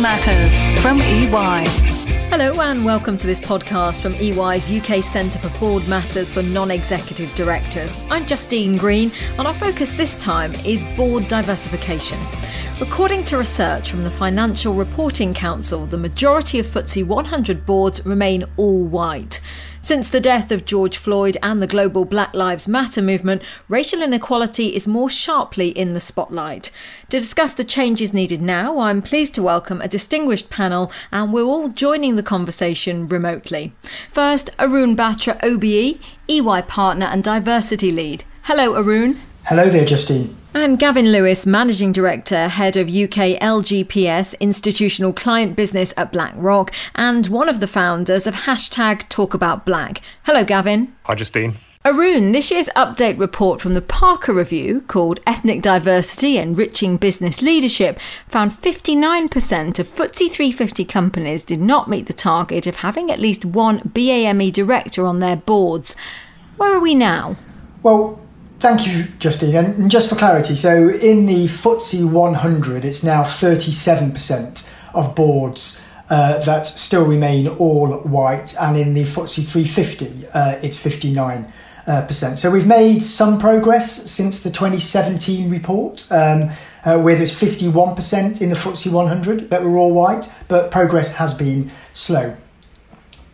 Matters from EY. Hello, and welcome to this podcast from EY's UK Centre for Board Matters for Non Executive Directors. I'm Justine Green, and our focus this time is board diversification. According to research from the Financial Reporting Council, the majority of FTSE 100 boards remain all white. Since the death of George Floyd and the global Black Lives Matter movement, racial inequality is more sharply in the spotlight. To discuss the changes needed now, I'm pleased to welcome a distinguished panel, and we're all joining the conversation remotely. First, Arun Batra, OBE, EY partner and diversity lead. Hello, Arun. Hello there, Justine. And Gavin Lewis, Managing Director, Head of UK LGPS Institutional Client Business at BlackRock, and one of the founders of hashtag Talk About Black. Hello, Gavin. Hi, Justine. Arun, this year's update report from the Parker Review, called Ethnic Diversity Enriching Business Leadership, found 59% of FTSE 350 companies did not meet the target of having at least one BAME director on their boards. Where are we now? Well, Thank you, Justine. And just for clarity, so in the FTSE 100, it's now 37% of boards uh, that still remain all white, and in the FTSE 350, uh, it's 59%. Uh. So we've made some progress since the 2017 report, um, uh, where there's 51% in the FTSE 100 that were all white, but progress has been slow.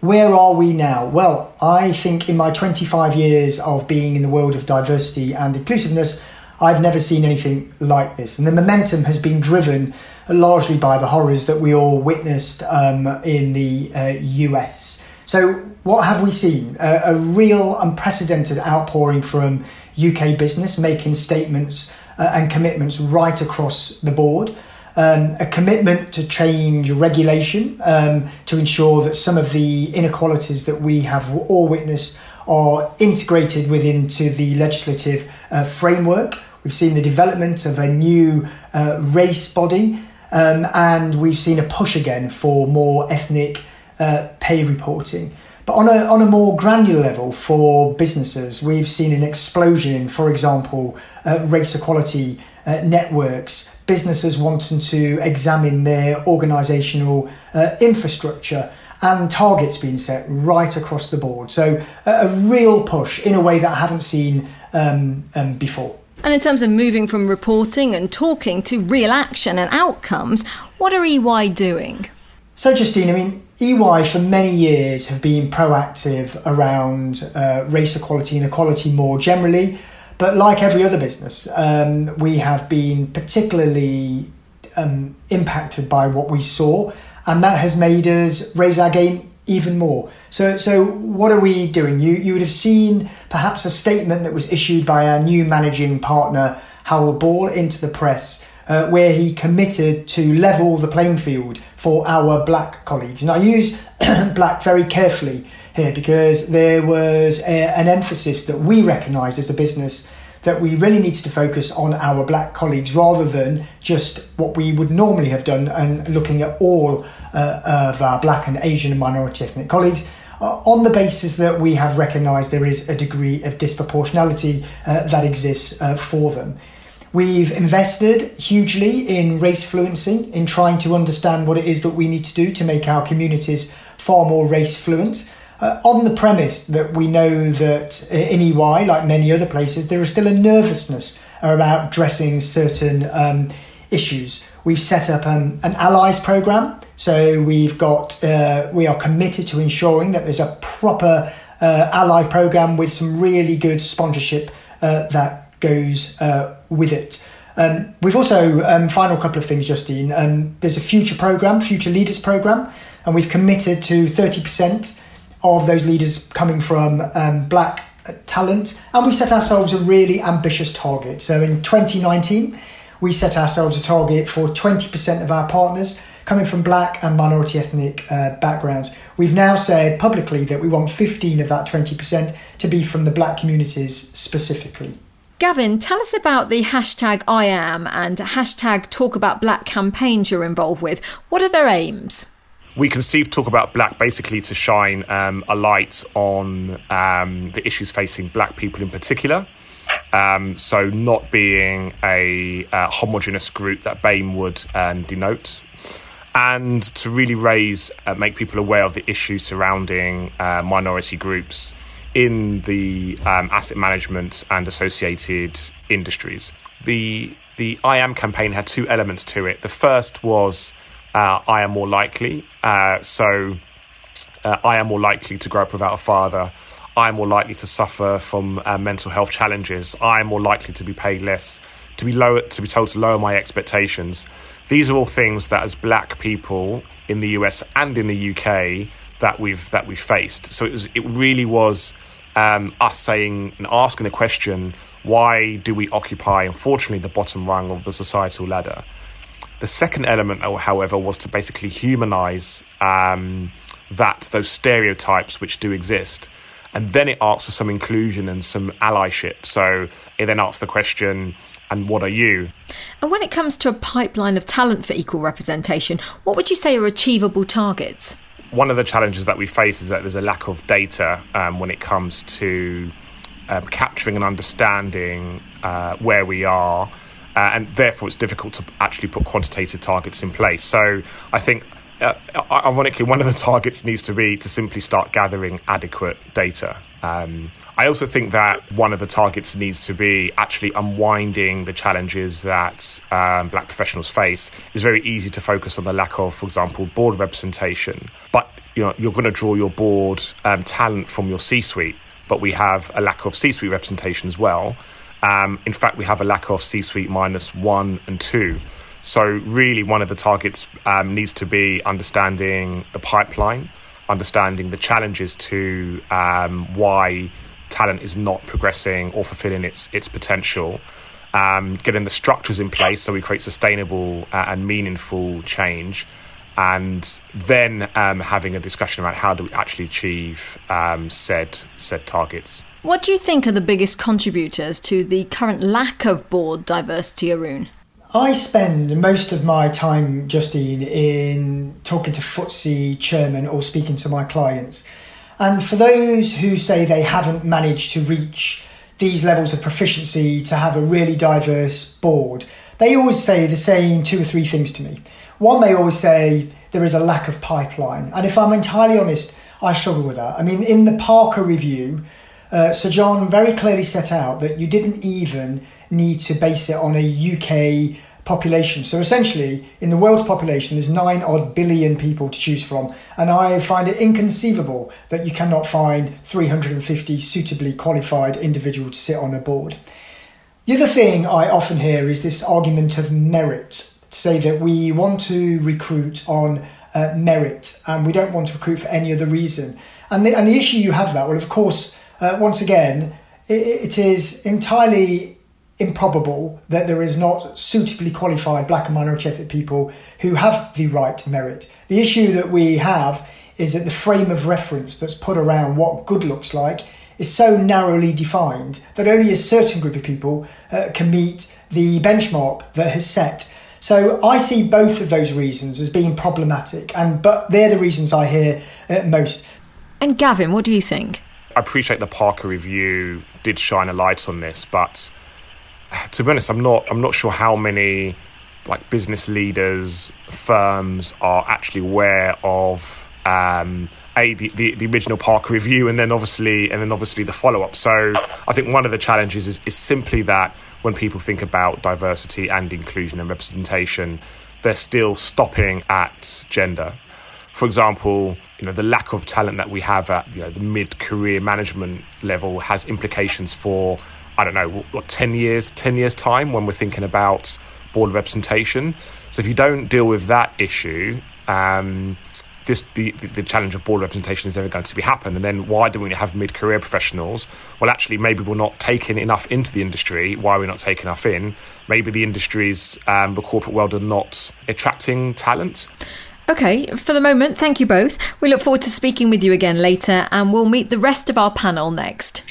Where are we now? Well, I think in my 25 years of being in the world of diversity and inclusiveness, I've never seen anything like this. And the momentum has been driven largely by the horrors that we all witnessed um, in the uh, US. So, what have we seen? A real unprecedented outpouring from UK business making statements uh, and commitments right across the board um, a commitment to change regulation um, to ensure that some of the inequalities that we have all witnessed are integrated within to the legislative uh, framework. We've seen the development of a new uh, race body, um, and we've seen a push again for more ethnic uh, pay reporting. But on a, on a more granular level for businesses, we've seen an explosion, for example, uh, race equality uh, networks, businesses wanting to examine their organisational uh, infrastructure and targets being set right across the board. So a, a real push in a way that I haven't seen um, um, before. And in terms of moving from reporting and talking to real action and outcomes, what are EY doing? So, Justine, I mean, EY for many years have been proactive around uh, race equality and equality more generally. But like every other business, um, we have been particularly um, impacted by what we saw, and that has made us raise our game even more. So, so what are we doing? You you would have seen perhaps a statement that was issued by our new managing partner Hywel Ball into the press, uh, where he committed to level the playing field for our black colleagues. And I use black very carefully here because there was a, an emphasis that we recognised as a business that we really needed to focus on our black colleagues rather than just what we would normally have done and looking at all uh, of our black and Asian and minority ethnic colleagues. Uh, on the basis that we have recognised there is a degree of disproportionality uh, that exists uh, for them. We've invested hugely in race fluency, in trying to understand what it is that we need to do to make our communities far more race fluent uh, on the premise that we know that in EY, like many other places, there is still a nervousness about addressing certain um, issues. We've set up um, an allies program, so we've got uh, we are committed to ensuring that there's a proper uh, ally program with some really good sponsorship uh, that goes uh, with it. Um, we've also um, final couple of things, Justine. Um, there's a future program, future leaders program, and we've committed to thirty percent of those leaders coming from um, black talent. And we set ourselves a really ambitious target. So in 2019, we set ourselves a target for 20% of our partners coming from black and minority ethnic uh, backgrounds. We've now said publicly that we want 15 of that 20% to be from the black communities specifically. Gavin, tell us about the hashtag I am and hashtag talk about black campaigns you're involved with. What are their aims? we conceived talk about black basically to shine um, a light on um, the issues facing black people in particular. Um, so not being a, a homogenous group that BAME would um, denote. and to really raise, uh, make people aware of the issues surrounding uh, minority groups in the um, asset management and associated industries. The the I am campaign had two elements to it. The first was uh, I am more likely, uh, so uh, I am more likely to grow up without a father. I am more likely to suffer from uh, mental health challenges. I am more likely to be paid less, to be lower, to be told to lower my expectations. These are all things that, as Black people in the US and in the UK, that we've that we faced. So it was it really was um, us saying and asking the question: Why do we occupy, unfortunately, the bottom rung of the societal ladder? The second element, however, was to basically humanize um, that those stereotypes which do exist. And then it asks for some inclusion and some allyship. So it then asks the question, and what are you? And when it comes to a pipeline of talent for equal representation, what would you say are achievable targets? One of the challenges that we face is that there's a lack of data um, when it comes to um, capturing and understanding uh, where we are. Uh, and therefore, it's difficult to actually put quantitative targets in place. So, I think uh, ironically, one of the targets needs to be to simply start gathering adequate data. Um, I also think that one of the targets needs to be actually unwinding the challenges that um, black professionals face. It's very easy to focus on the lack of, for example, board representation, but you know, you're going to draw your board um, talent from your C-suite, but we have a lack of C-suite representation as well. Um, in fact, we have a lack of C-suite minus one and two. So, really, one of the targets um, needs to be understanding the pipeline, understanding the challenges to um, why talent is not progressing or fulfilling its its potential. Um, getting the structures in place so we create sustainable uh, and meaningful change, and then um, having a discussion about how do we actually achieve um, said said targets. What do you think are the biggest contributors to the current lack of board diversity, Arun? I spend most of my time, Justine, in talking to FTSE chairman or speaking to my clients. And for those who say they haven't managed to reach these levels of proficiency to have a really diverse board, they always say the same two or three things to me. One, they always say there is a lack of pipeline. And if I'm entirely honest, I struggle with that. I mean, in the Parker review, uh, Sir John very clearly set out that you didn't even need to base it on a UK population. So essentially, in the world's population, there's nine odd billion people to choose from, and I find it inconceivable that you cannot find 350 suitably qualified individuals to sit on a board. The other thing I often hear is this argument of merit, to say that we want to recruit on uh, merit and we don't want to recruit for any other reason. And the, and the issue you have that, well, of course, uh, once again, it, it is entirely improbable that there is not suitably qualified black and minority ethnic people who have the right merit. The issue that we have is that the frame of reference that's put around what good looks like is so narrowly defined that only a certain group of people uh, can meet the benchmark that has set. So I see both of those reasons as being problematic, and but they're the reasons I hear uh, most. And Gavin, what do you think? I appreciate the Parker review did shine a light on this, but to be honest, I'm not. I'm not sure how many like business leaders, firms are actually aware of um, a the, the, the, original Parker review, and then obviously and then obviously the follow up. So I think one of the challenges is, is simply that when people think about diversity and inclusion and representation, they're still stopping at gender. For example, you know the lack of talent that we have at you know the mid career management level has implications for I don't know, what, 10 years, 10 years' time when we're thinking about board representation. So if you don't deal with that issue, um, this the, the challenge of board representation is never going to be happen. And then why do we have mid career professionals? Well, actually, maybe we're not taking enough into the industry. Why are we not taking enough in? Maybe the industries, um, the corporate world, are not attracting talent. Okay, for the moment, thank you both. We look forward to speaking with you again later, and we'll meet the rest of our panel next.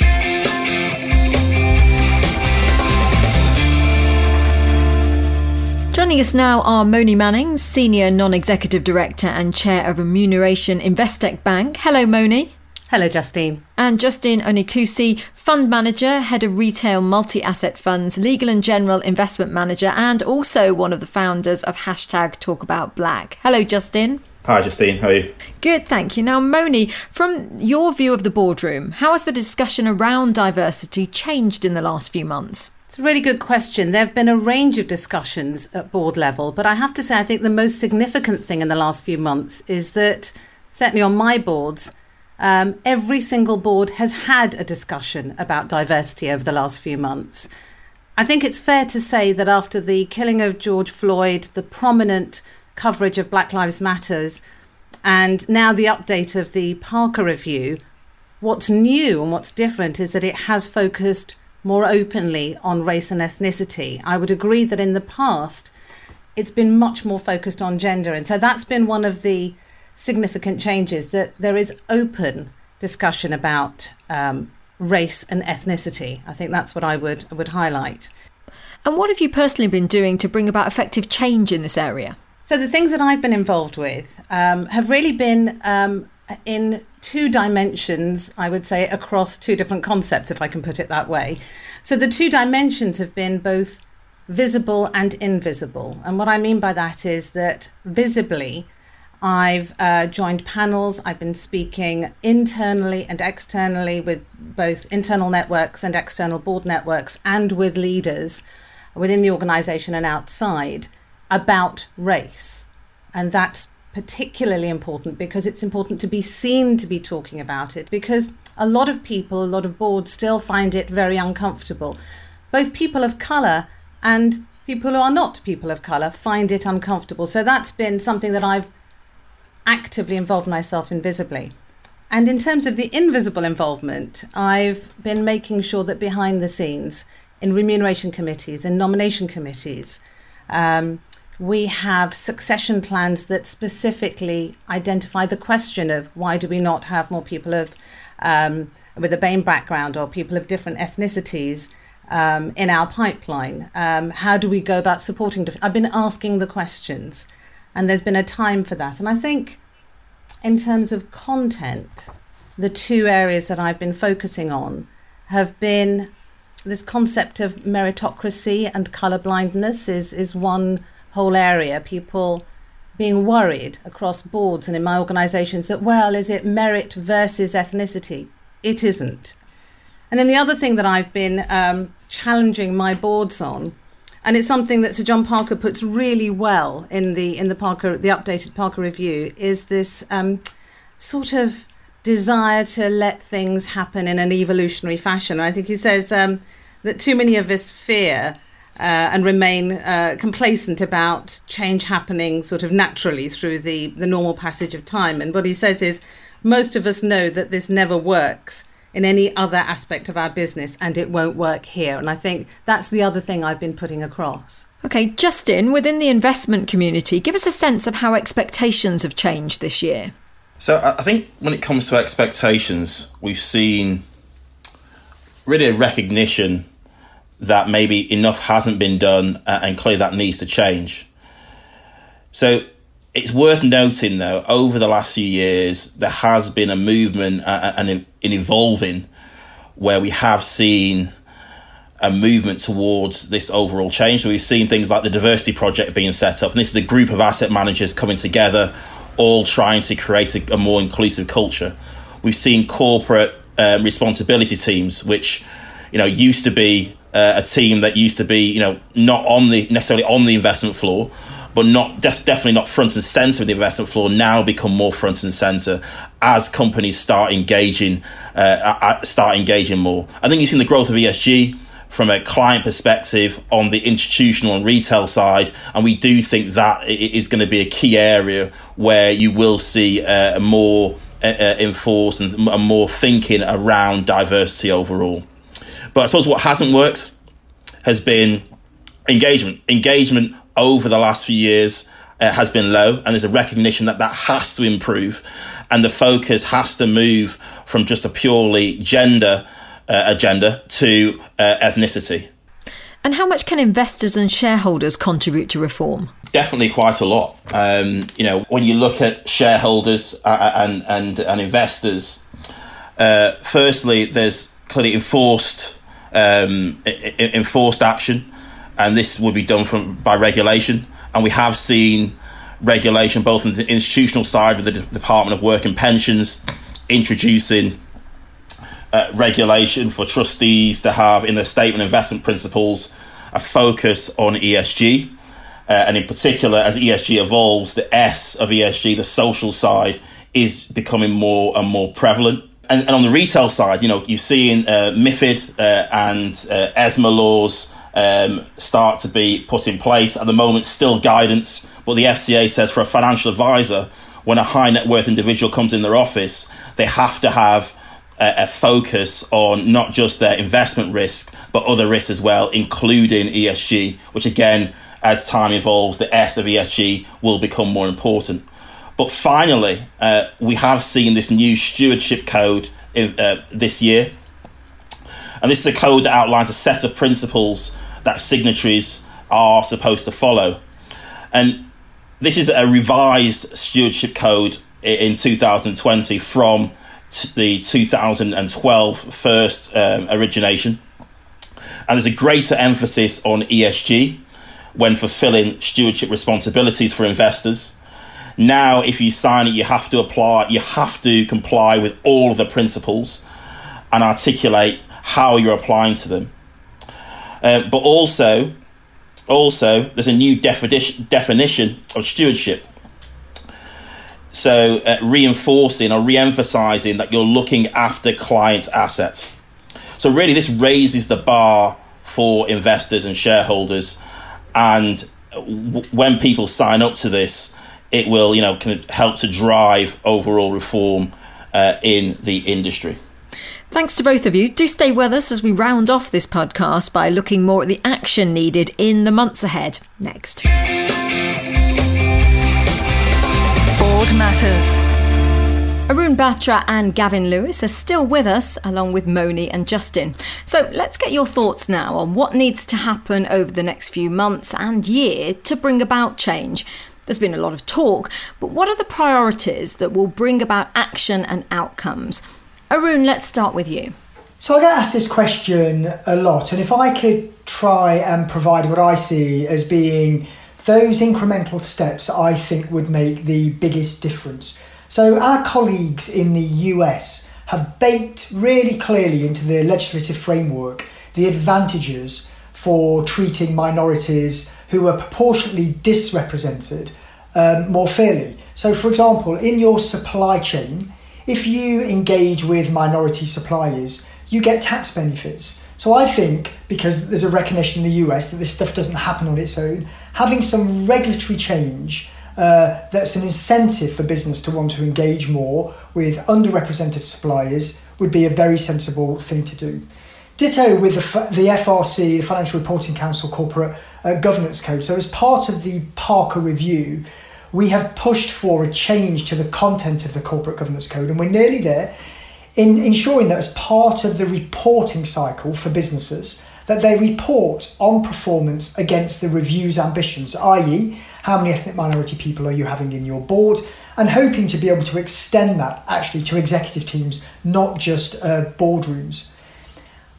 Joining us now are Moni Manning, Senior Non Executive Director and Chair of Remuneration Investec Bank. Hello, Moni. Hello, Justine. And Justin Onuekwusi, fund manager, head of retail multi asset funds, legal and general investment manager, and also one of the founders of hashtag Talk About Black. Hello, Justine. Hi, Justine. How are you? Good, thank you. Now, Moni, from your view of the boardroom, how has the discussion around diversity changed in the last few months? It's a really good question. There have been a range of discussions at board level, but I have to say, I think the most significant thing in the last few months is that, certainly on my boards, um, every single board has had a discussion about diversity over the last few months. I think it's fair to say that after the killing of George Floyd, the prominent coverage of Black Lives Matters, and now the update of the Parker Review, what's new and what's different is that it has focused more openly on race and ethnicity. I would agree that in the past, it's been much more focused on gender. And so that's been one of the significant changes that there is open discussion about um, race and ethnicity. I think that's what I would would highlight. And what have you personally been doing to bring about effective change in this area? So the things that I've been involved with um, have really been um, in two dimensions, I would say, across two different concepts, if I can put it that way. So the two dimensions have been both visible and invisible. And what I mean by that is that visibly, I've uh, joined panels. I've been speaking internally and externally with both internal networks and external board networks and with leaders within the organization and outside about race. And that's particularly important because it's important to be seen to be talking about it because a lot of people, a lot of boards still find it very uncomfortable. Both people of colour and people who are not people of colour find it uncomfortable. So that's been something that I've actively involved myself invisibly. And in terms of the invisible involvement, I've been making sure that behind the scenes, in remuneration committees, in nomination committees, um, we have succession plans that specifically identify the question of why do we not have more people of um, with a BAME background or people of different ethnicities um, in our pipeline? Um, how do we go about supporting? I've been asking the questions and there's been a time for that. And I think, in terms of content, the two areas that I've been focusing on have been this concept of meritocracy and colour blindness is is one whole area. People being worried across boards and in my organisations that well, is it merit versus ethnicity? It isn't. And then the other thing that I've been um, challenging my boards on and it's something that Sir John Parker puts really well in the in the Parker the updated Parker review is this um, sort of desire to let things happen in an evolutionary fashion. And I think he says um, that too many of us fear uh, and remain uh, complacent about change happening sort of naturally through the the normal passage of time. And what he says is most of us know that this never works in any other aspect of our business and it won't work here. And I think that's the other thing I've been putting across. Okay, Justin, within the investment community, give us a sense of how expectations have changed this year. So I think when it comes to expectations, we've seen really a recognition that maybe enough hasn't been done uh, and clearly that needs to change. So it's worth noting, though, over the last few years, there has been a movement uh, and in, evolving where we have seen a movement towards this overall change. We've seen things like the diversity project being set up, and this is a group of asset managers coming together, all trying to create a, a more inclusive culture. We've seen corporate um, responsibility teams, which you know used to be uh, a team that used to be you know not on the necessarily on the investment floor but not definitely not front and center of the investment floor now become more front and center as companies start engaging uh, start engaging more. I think you've seen the growth of ESG from a client perspective on the institutional and retail side, and we do think that is going to be a key area where you will see uh, more uh, uh enforced and more thinking around diversity overall. But I suppose what hasn't worked has been engagement. Engagement over the last few years uh, has been low, and there's a recognition that that has to improve, and the focus has to move from just a purely gender uh, agenda to uh, ethnicity. And how much can investors and shareholders contribute to reform? Definitely quite a lot. Um, you know, when you look at shareholders uh, uh, and and and investors, Uh, firstly, there's clearly enforced um, enforced action, and this will be done from by regulation. And we have seen regulation both on the institutional side with the Department of Work and Pensions introducing uh, regulation for trustees to have in their statement investment principles a focus on ESG. Uh, and in particular, as ESG evolves, the S of ESG, the social side, is becoming more and more prevalent. And, and on the retail side, you know, you're seeing uh, MIFID uh, and uh, ESMA laws um, start to be put in place. At the moment, still guidance, but the FCA says for a financial advisor, when a high net worth individual comes in their office, they have to have a, a focus on not just their investment risk, but other risks as well, including ESG, which again, as time evolves, the S of ESG will become more important. But finally, uh, we have seen this new stewardship code in, uh, this year. And this is a code that outlines a set of principles that signatories are supposed to follow. And this is a revised stewardship code in 2020 from the 2012 first um, origination. And there's a greater emphasis on ESG when fulfilling stewardship responsibilities for investors. Now, if you sign it, you have to apply, you have to comply with all of the principles and articulate how you're applying to them. Uh, but also, also, there's a new definition definition of stewardship. So, uh, reinforcing or re emphasizing that you're looking after clients' assets. So, really, this raises the bar for investors and shareholders. And w- when people sign up to this, it will, you know, kind of help to drive overall reform uh, in the industry. Thanks to both of you. Do stay with us as we round off this podcast by looking more at the action needed in the months ahead. Next. Board Matters. Arun Batra and Gavin Lewis are still with us, along with Moni and Justin. So let's get your thoughts now on what needs to happen over the next few months and year to bring about change. There's been a lot of talk, but what are the priorities that will bring about action and outcomes? Arun, let's start with you. So I get asked this question a lot, and if I could try and provide what I see as being those incremental steps I think would make the biggest difference. So, our colleagues in the US have baked really clearly into the legislative framework the advantages for treating minorities who are proportionately disrepresented um, more fairly. So, for example, in your supply chain, if you engage with minority suppliers, you get tax benefits. So I think because there's a recognition in the US that this stuff doesn't happen on its own, having some regulatory change uh, that's an incentive for business to want to engage more with underrepresented suppliers would be a very sensible thing to do. Ditto with the, the FRC, the Financial Reporting Council Corporate uh, Governance Code. So, as part of the Parker review, we have pushed for a change to the content of the Corporate Governance Code, and we're nearly there in ensuring that as part of the reporting cycle for businesses that they report on performance against the review's ambitions i.e how many ethnic minority people are you having in your board and hoping to be able to extend that actually to executive teams not just uh, boardrooms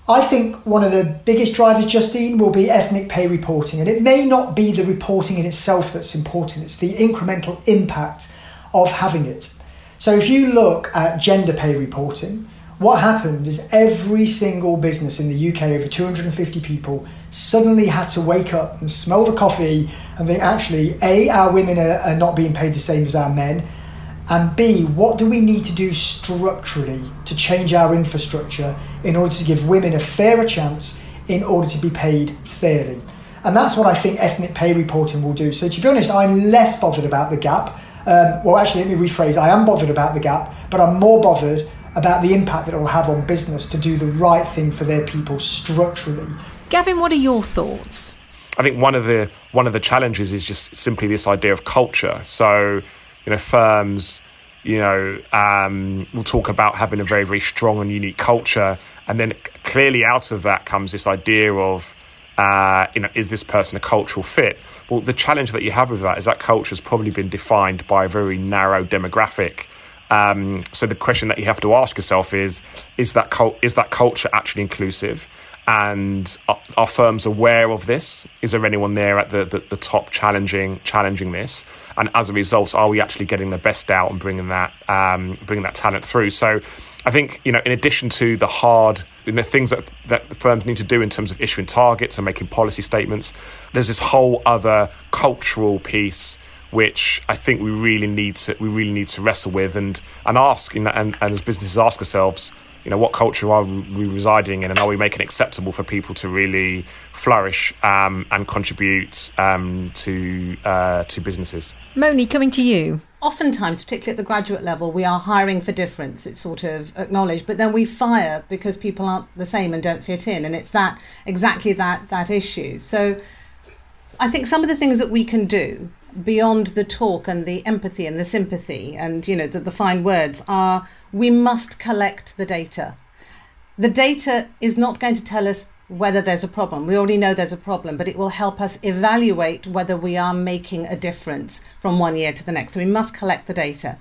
I think one of the biggest drivers, Justine, will be ethnic pay reporting. And it may not be the reporting in itself that's important, it's the incremental impact of having it. So if you look at gender pay reporting, what happened is every single business in the UK, over 250 people, suddenly had to wake up and smell the coffee and think, actually, A, our women are, are not being paid the same as our men, and B, what do we need to do structurally to change our infrastructure in order to give women a fairer chance in order to be paid fairly? And that's what I think ethnic pay reporting will do. So, to be honest, I'm less bothered about the gap um, well, actually, let me rephrase. I am bothered about the gap, but I'm more bothered about the impact that it will have on business to do the right thing for their people structurally. Gavin, what are your thoughts? I think one of the one of the challenges is just simply this idea of culture. So, you know, firms, you know, um, will talk about having a very very strong and unique culture, and then clearly out of that comes this idea of uh, you know, is this person a cultural fit? Well, the challenge that you have with that is that culture has probably been defined by a very narrow demographic Um, so the question that you have to ask yourself is: Is that cult- is that culture actually inclusive? And are, are, firms aware of this? Is there anyone there at the, the, the, top challenging challenging this? And as a result, are we actually getting the best out and bringing that um, bringing that talent through? So I think you know, in addition to the hard you know, things that that firms need to do in terms of issuing targets and making policy statements, there's this whole other cultural piece which I think we really need to we really need to wrestle with and and ask you know, and, and as businesses ask ourselves you know what culture are we residing in and are we making it acceptable for people to really flourish um, and contribute um, to uh, to businesses? Moni coming to you. Oftentimes particularly at the graduate level we are hiring for difference. It's sort of acknowledged but then we fire because people aren't the same and don't fit in and it's that exactly that that issue. So I think some of the things that we can do beyond the talk and the empathy and the sympathy and you know the, the fine words are we must collect the data. The data is not going to tell us whether there's a problem. We already know there's a problem but it will help us evaluate whether we are making a difference from one year to the next. So we must collect the data.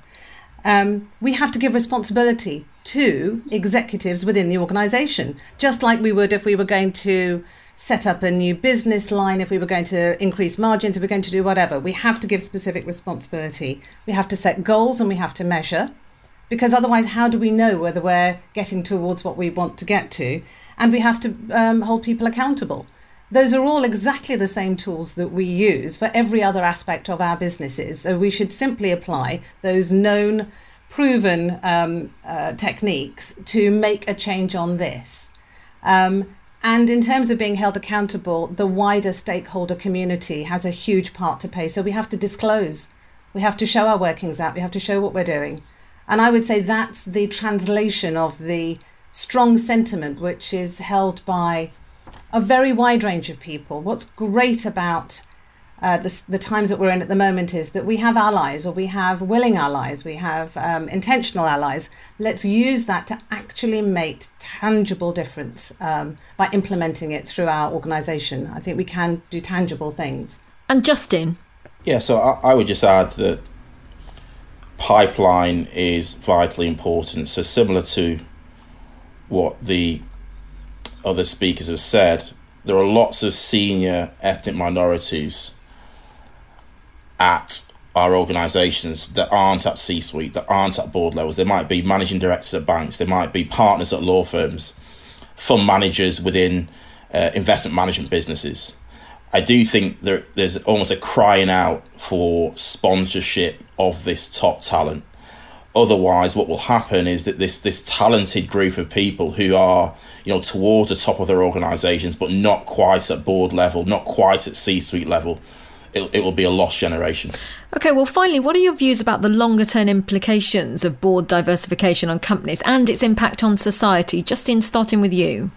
Um, we have to give responsibility to executives within the organization just like we would if we were going to set up a new business line, if we were going to increase margins, if we're going to do whatever, we have to give specific responsibility. We have to set goals and we have to measure. Because otherwise, how do we know whether we're getting towards what we want to get to? And we have to um, hold people accountable. Those are all exactly the same tools that we use for every other aspect of our businesses. So we should simply apply those known, proven um, uh, techniques to make a change on this. Um, and in terms of being held accountable, the wider stakeholder community has a huge part to play. So we have to disclose, we have to show our workings out, we have to show what we're doing. And I would say that's the translation of the strong sentiment which is held by a very wide range of people. What's great about uh, the, the, times that we're in at the moment is that we have allies or we have willing allies, we have um, intentional allies. Let's use that to actually make tangible difference um, by implementing it through our organisation. I think we can do tangible things. And Justin? Yeah, so I, I would just add that pipeline is vitally important. So similar to what the other speakers have said, there are lots of senior ethnic minorities at our organisations that aren't at C suite, that aren't at board levels. They might be managing directors at banks, they might be partners at law firms, fund managers within uh, investment management businesses. I do think there, there's almost a crying out for sponsorship of this top talent. Otherwise, what will happen is that this this talented group of people who are, you know, towards the top of their organisations, but not quite at board level, not quite at C suite level, it, it will be a lost generation. Okay, well, finally, what are your views about the longer term implications of board diversification on companies and its impact on society? Justin, starting with you.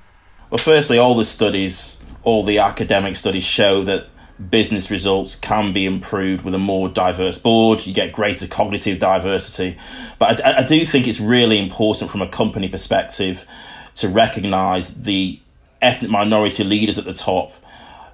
Well, firstly, all the studies, all the academic studies show that business results can be improved with a more diverse board. You get greater cognitive diversity. But I, I do think it's really important from a company perspective to recognise the ethnic minority leaders at the top.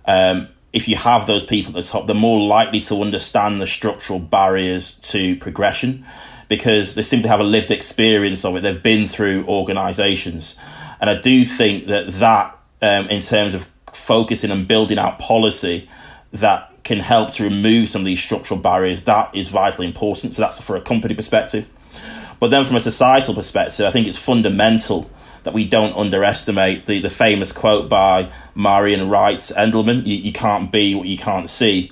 Um, if you have those people at the top, they're more likely to understand the structural barriers to progression because they simply have a lived experience of it. They've been through organizations. And I do think that that, um, in terms of focusing and building out policy that can help to remove some of these structural barriers, that is vitally important. So that's for a company perspective. But then from a societal perspective, I think it's fundamental that we don't underestimate the, the famous quote by Marian Wrights Edelman you, you can't be what you can't see.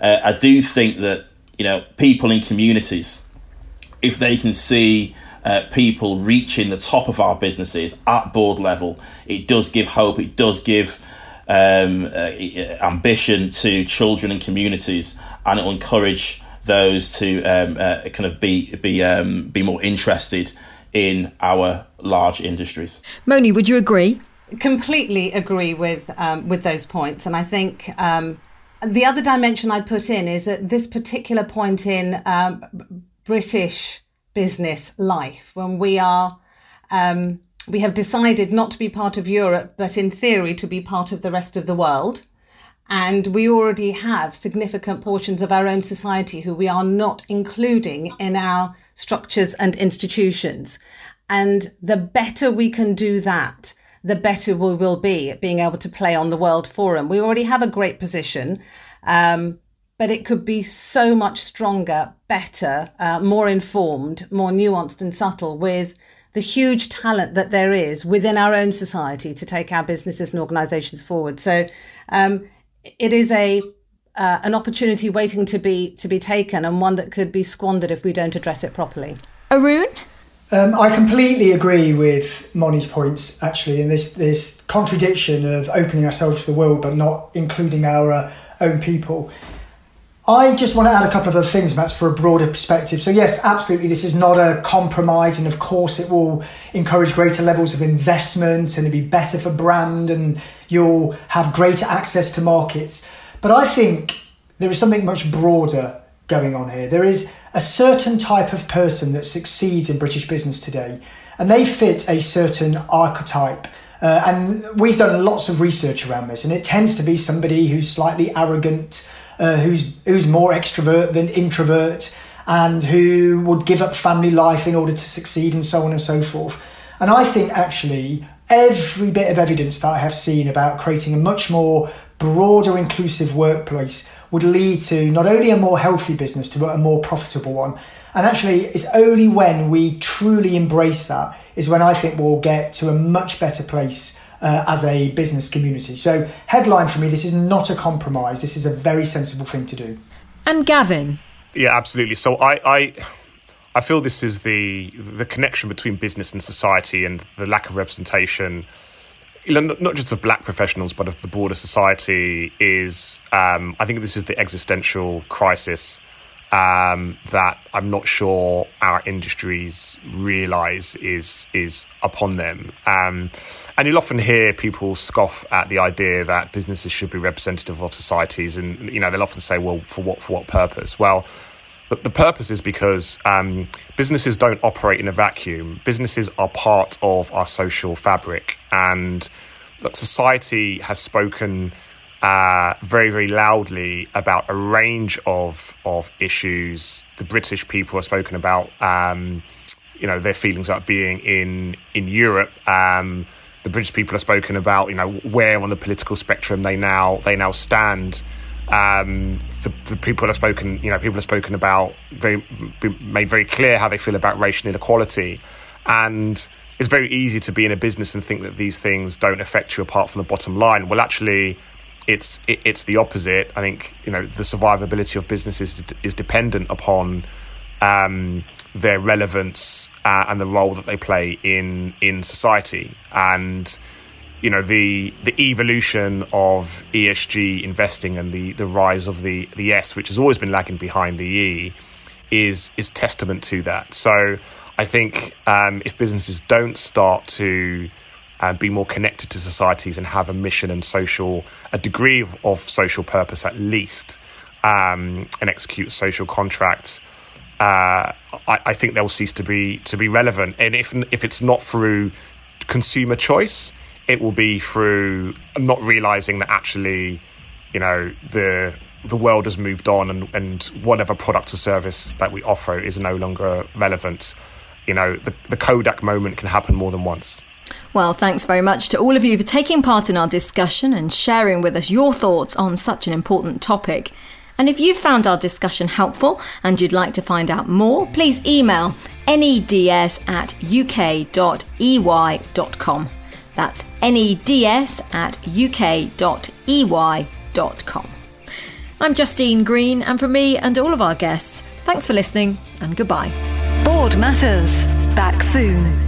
Uh, I do think that, you know, people in communities, if they can see uh, people reaching the top of our businesses at board level, it does give hope, it does give um, uh, ambition to children and communities, and it will encourage those to um, uh, kind of be be um, be more interested in our large industries. Moni, would you agree? Completely agree with um, with those points, and I think um, the other dimension I put in is at this particular point in um, British business life when we are. Um, we have decided not to be part of Europe, but in theory to be part of the rest of the world. And we already have significant portions of our own society who we are not including in our structures and institutions. And the better we can do that, the better we will be at being able to play on the World Forum. We already have a great position, um, but it could be so much stronger, better, uh, more informed, more nuanced and subtle with the huge talent that there is within our own society to take our businesses and organizations forward. So um, it is a uh, an opportunity waiting to be to be taken and one that could be squandered if we don't address it properly. Arun? Um, I completely agree with Moni's points, actually, in this this contradiction of opening ourselves to the world but not including our uh, own people. I just want to add a couple of other things, Matt, for a broader perspective. So, yes, absolutely, this is not a compromise, and of course, it will encourage greater levels of investment and it'll be better for brand, and you'll have greater access to markets. But I think there is something much broader going on here. There is a certain type of person that succeeds in British business today, and they fit a certain archetype. Uh, and we've done lots of research around this, and it tends to be somebody who's slightly arrogant, uh, who's who's more extrovert than introvert, and who would give up family life in order to succeed, and so on and so forth. And I think actually every bit of evidence that I have seen about creating a much more broader, inclusive workplace would lead to not only a more healthy business, but a more profitable one. And actually, it's only when we truly embrace that is when I think we'll get to a much better place uh, as a business community. So, headline for me: this is not a compromise. This is a very sensible thing to do. And Gavin. Yeah, absolutely. So I, I, I feel this is the the connection between business and society and the lack of representation not just of black professionals, but of the broader society, is um, I think this is the existential crisis um, that I'm not sure our industries realise is is upon them. Um, and you'll often hear people scoff at the idea that businesses should be representative of societies, and you know they'll often say, "Well, for what for what purpose?" Well. The, the purpose is because um, businesses don't operate in a vacuum. Businesses are part of our social fabric, and society has spoken uh, very, very loudly about a range of of issues. The British people have spoken about, um, you know, their feelings about being in in Europe. Um, the British people have spoken about, you know, where on the political spectrum they now they now stand. Um, the, the, people have spoken, you know, people have spoken about very made very clear how they feel about racial inequality, and it's very easy to be in a business and think that these things don't affect you apart from the bottom line. Well, actually, it's it, it's the opposite. I think you know the survivability of businesses is dependent upon um, their relevance uh, and the role that they play in in society and you know the the evolution of ESG investing and the the rise of the the S, which has always been lagging behind the E, is is testament to that. So I think um, if businesses don't start to uh, be more connected to societies and have a mission and social a degree of, of social purpose at least, um, and execute social contracts. Uh, I, I, think they'll cease to be to be relevant. And if if it's not through consumer choice, it will be through not realizing that actually, you know, the the world has moved on and, and whatever product or service that we offer is no longer relevant. You know, the, the Kodak moment can happen more than once. Well, thanks very much to all of you for taking part in our discussion and sharing with us your thoughts on such an important topic. And if you found our discussion helpful and you'd like to find out more, please email neds at uk.ey.com. That's neds at uk.ey.com. I'm Justine Green, and from me and all of our guests, thanks for listening and goodbye. Board Matters. Back soon.